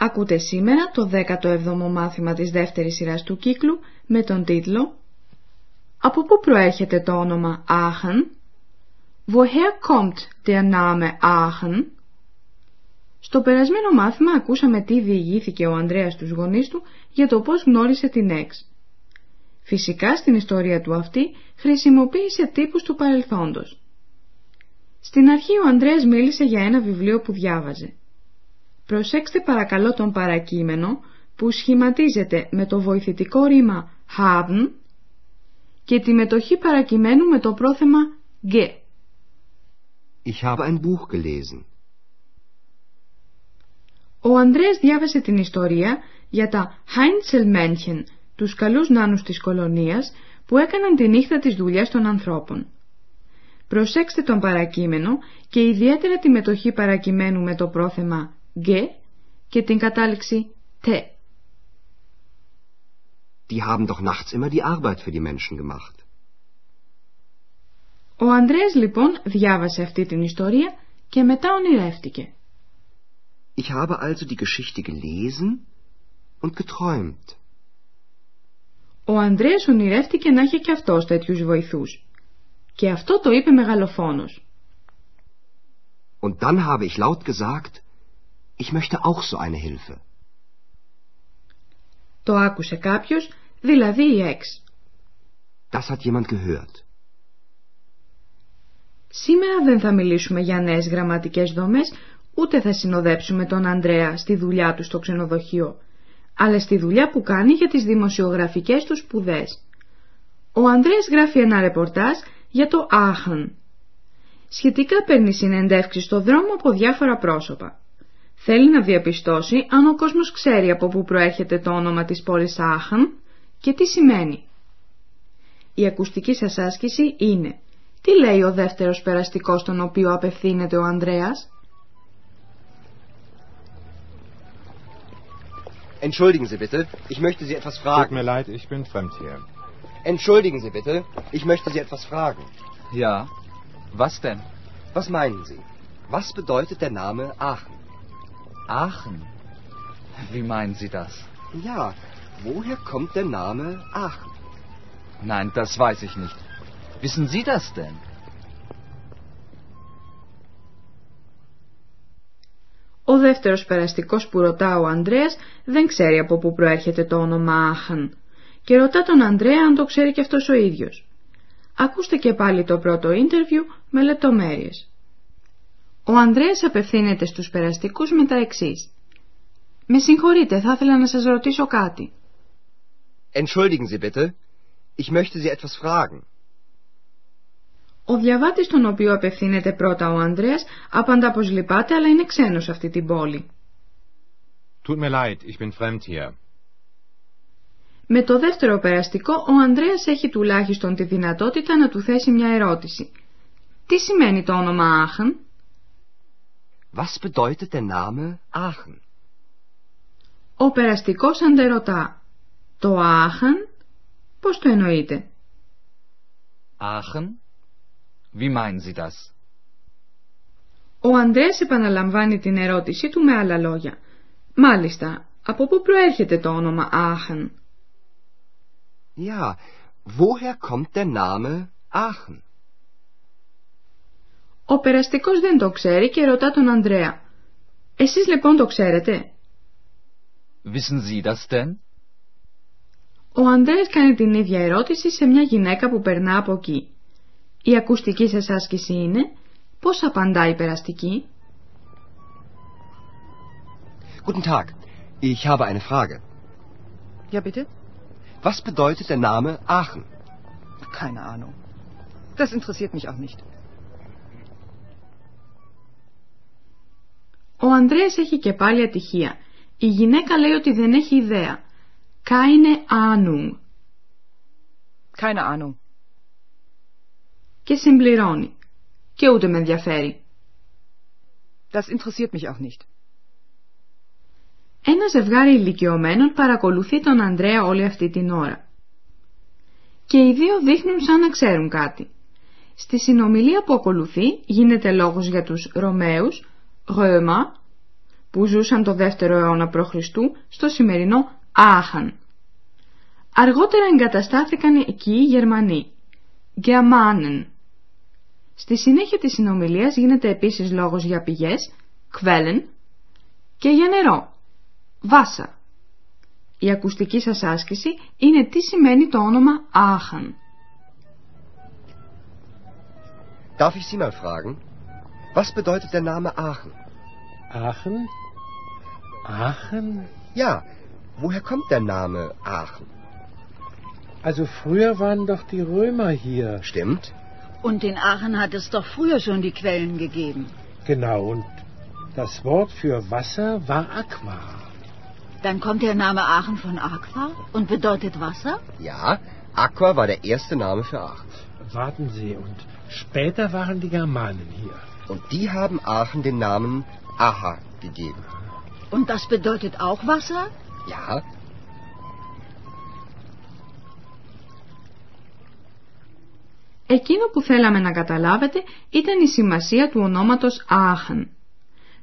Ακούτε σήμερα το 17ο μάθημα της δεύτερης σειράς του κύκλου με τον τίτλο «Από πού προέρχεται το όνομα Aachen» Woher kommt der Name Aachen? Στο περασμένο μάθημα ακούσαμε τι διηγήθηκε ο Ανδρέας στους γονείς του για το πώς γνώρισε την Εξ. Φυσικά στην ιστορία του αυτή χρησιμοποίησε τύπους του παρελθόντος. Στην αρχή ο Ανδρέας μίλησε για ένα βιβλίο που διάβαζε. Προσέξτε παρακαλώ τον παρακείμενο που σχηματίζεται με το βοηθητικό ρήμα haben και τη μετοχή παρακειμένου με το πρόθεμα ge. Ich habe ein Buch gelesen. Ο Ανδρέας διάβασε την ιστορία για τα Heinzelmännchen, τους καλούς νάνους της κολονίας που έκαναν τη νύχτα της δουλειάς των ανθρώπων. Προσέξτε τον παρακείμενο και ιδιαίτερα τη μετοχή παρακειμένου με το πρόθεμα «ge» και την κατάληξη «te». Die haben doch nachts immer die Arbeit für die Menschen gemacht. Ο Ανδρέας λοιπόν διάβασε αυτή την ιστορία και μετά ονειρεύτηκε. Ich habe also die Geschichte gelesen und geträumt. Ο Ανδρέας ονειρεύτηκε να είχε και αυτός τέτοιους βοηθούς. Και αυτό το είπε μεγαλοφόνος. Und dann habe ich laut gesagt, ich möchte auch so eine Hilfe. Το άκουσε κάποιος, δηλαδή η Εξ. Das hat jemand gehört. Σήμερα δεν θα μιλήσουμε για νέες γραμματικές δομές, ούτε θα συνοδέψουμε τον Ανδρέα στη δουλειά του στο ξενοδοχείο, αλλά στη δουλειά που κάνει για τις δημοσιογραφικές του σπουδές. Ο Ανδρέας γράφει ένα ρεπορτάζ για το Άχαν. Σχετικά παίρνει συνεντεύξεις στο δρόμο από διάφορα πρόσωπα. Θέλει να διαπιστώσει αν ο κόσμος ξέρει από πού προέρχεται το όνομα της πόλης Άχαν και τι σημαίνει. Η ακουστική σας άσκηση είναι τι λέει ο δεύτερος περαστικός στον οποίο απευθύνεται ο Ανδρέας. Entschuldigen Sie bitte, ich möchte Sie etwas Tut fragen. mir leid, ich bin fremd hier. Entschuldigen Sie bitte, ich möchte Sie etwas fragen. Ja. Was denn? Was meinen Sie? Was bedeutet der Name Aachen? Aachen. Wie meinen Sie das? Ja, woher kommt der Name Aachen? Nein, das weiß ich nicht. Wissen Sie das denn? Ο δεύτερος περαστικός που ρωτά ο Ανδρέας δεν ξέρει από πού προέρχεται το όνομα Άχαν και ρωτά τον Ανδρέα αν το ξέρει και αυτός ο ίδιος. Ακούστε και πάλι το πρώτο ίντερβιου με λεπτομέρειες. Ο Ανδρέας απευθύνεται στους περαστικούς με τα εξής. «Με συγχωρείτε, θα ήθελα να σας ρωτήσω κάτι». Entschuldigen Sie bitte, ich möchte Sie etwas fragen. Ο διαβάτης τον οποίο απευθύνεται πρώτα ο Ανδρέας απαντά πως λυπάται αλλά είναι ξένος σε αυτή την πόλη. Tut mir leid, ich bin fremd hier. Με το δεύτερο περαστικό ο Ανδρέας έχει τουλάχιστον τη δυνατότητα να του θέσει μια ερώτηση. Τι σημαίνει το όνομα Άχαν; Was bedeutet der Name Aachen? Ο περαστικός αντερωτά. Το Άχαν πώς το εννοείτε; Aachen? Wie meinen Sie das? Ο Ανδρέας επαναλαμβάνει την ερώτησή του με άλλα λόγια. Μάλιστα, από πού προέρχεται το όνομα Άχαν; Ja, woher kommt der Name Aachen? Ο περαστικός δεν το ξέρει και ρωτά τον Ανδρέα. Εσείς λοιπόν το ξέρετε; Wissen Sie das denn? Ο Ανδρέας κάνει την ίδια ερώτηση σε μια γυναίκα που περνά από εκεί. Η ακουστική σας άσκηση είναι; Πώς απαντά η περαστική; Guten Tag, ich habe eine Frage. Ja, bitte? Was bedeutet der Name Aachen? Keine Ahnung. Das interessiert mich auch nicht. Ο Ανδρέας έχει και πάλι ατυχία. Η γυναίκα λέει ότι δεν έχει ιδέα. Keine Ahnung. Keine Ahnung. Και συμπληρώνει. Και ούτε με ενδιαφέρει. Das interessiert mich auch nicht. Ένα ζευγάρι ηλικιωμένων παρακολουθεί τον Ανδρέα όλη αυτή την ώρα. Και οι δύο δείχνουν σαν να ξέρουν κάτι. Στη συνομιλία που ακολουθεί γίνεται λόγος για τους Ρωμαίους, Ρömer, που ζούσαν το δεύτερο αιώνα π.Χ. στο σημερινό Άχαν. Αργότερα εγκαταστάθηκαν εκεί οι Γερμανοί, Germanen. Στη συνέχεια της συνομιλίας γίνεται επίσης λόγος για πηγές, Quellen, και για νερό, Βάσα. Η ακουστική σας άσκηση είναι τι σημαίνει το όνομα Άχαν. Darf ich Sie mal fragen? Was bedeutet der Name Aachen? Aachen? Aachen? Ja, woher kommt der Name Aachen? Also früher waren doch die Römer hier. Stimmt? Und in Aachen hat es doch früher schon die Quellen gegeben. Genau, und das Wort für Wasser war Aqua. Dann kommt der Name Aachen von Aqua und bedeutet Wasser? Ja, Aqua war der erste Name für Aachen. Warten Sie, und später waren die Germanen hier. Und die haben Aachen den Namen Aha gegeben. Und das bedeutet auch Wasser? Ja, Εκείνο που θέλαμε να καταλάβετε ήταν η σημασία του ονόματος Άχαν.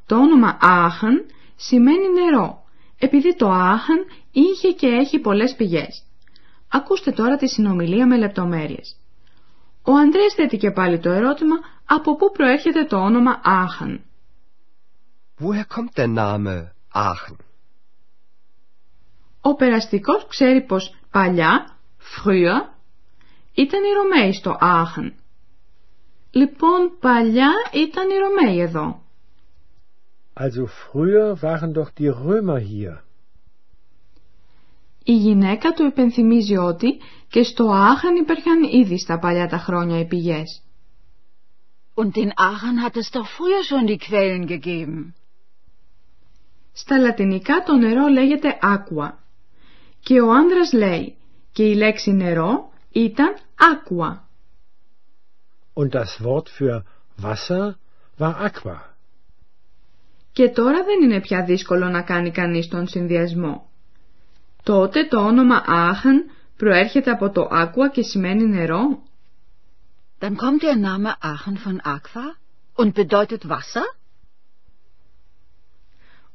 Το όνομα Άχαν σημαίνει νερό, επειδή το Άχαν είχε και έχει πολλές πηγές. Ακούστε τώρα τη συνομιλία με λεπτομέρειες. Ο Ανδρέας θέτει και πάλι το ερώτημα από πού προέρχεται το όνομα Άχαν. woher kommt der Name Aachen? Ο περαστικός ξέρει πως παλιά, früher, ήταν οι Ρωμαίοι στο Άχαν. Λοιπόν, παλιά ήταν οι Ρωμαίοι εδώ. Also früher waren doch die Römer hier. Η γυναίκα του υπενθυμίζει ότι και στο Άχαν υπήρχαν ήδη στα παλιά τα χρόνια οι πηγές. Und in Aachen hat es doch früher schon die Quellen gegeben. Στα λατινικά το νερό λέγεται aqua και ο άνδρας λέει και η λέξη νερό ήταν aqua. Und das Wort für Wasser war Aqua. Και τώρα δεν είναι πια δύσκολο να κάνει κανείς τον συνδυασμό. Τότε το όνομα Άχαν προέρχεται από το aqua και σημαίνει νερό. Dann kommt der Name Aachen von Aqua und bedeutet Wasser?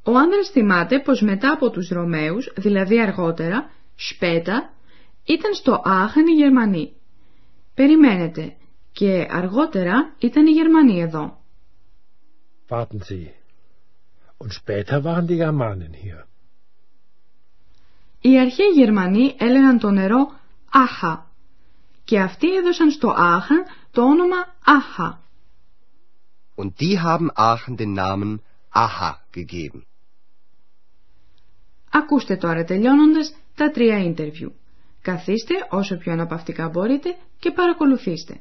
Ο άνδρας θυμάται πως μετά από τους Ρωμαίους, δηλαδή αργότερα, σπέτα, ήταν στο Άχαν οι Γερμανοί. Περιμένετε, και αργότερα ήταν οι Γερμανοί εδώ. Warten Sie. Und später waren die Germanen hier. Οι αρχαίοι Γερμανοί έλεγαν το νερό Άχα και αυτοί έδωσαν στο Άχαν το όνομα Άχα. Und die haben Aachen den Namen Aha gegeben. Ακούστε τώρα τελειώνοντας τα τρία ίντερβιου. Καθίστε όσο πιο αναπαυτικά μπορείτε και παρακολουθήστε.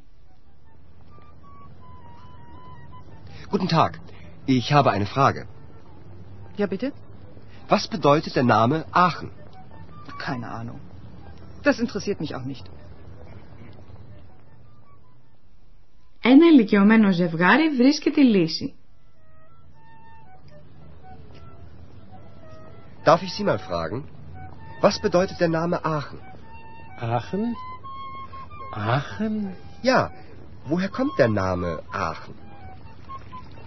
Guten Tag. Ich habe eine Frage. Ja, bitte? Was bedeutet der Name Aachen? Keine Ahnung. Das interessiert mich auch nicht. Ένα ηλικιωμένο ζευγάρι βρίσκει τη λύση. Darf ich Sie mal fragen? Was bedeutet der Name Aachen? Aachen? Aachen? Ja, woher kommt der Name Aachen?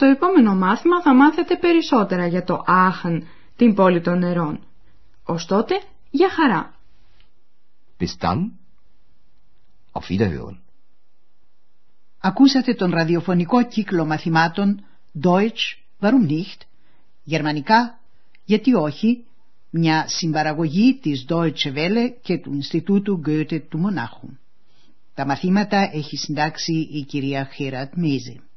Στο επόμενο μάθημα θα μάθετε περισσότερα για το Άχεν, την πόλη των νερών. Ως τότε, για χαρά! bis dann. Auf Wiederhören. Ακούσατε τον ραδιοφωνικό κύκλο μαθημάτων Deutsch, warum nicht? Γερμανικά, γιατί όχι; Μια συμπαραγωγή της Deutsche Welle και του Ινστιτούτου Goethe του Μονάχου. Τα μαθήματα έχει συντάξει η κυρία Χέρατ Μέζε.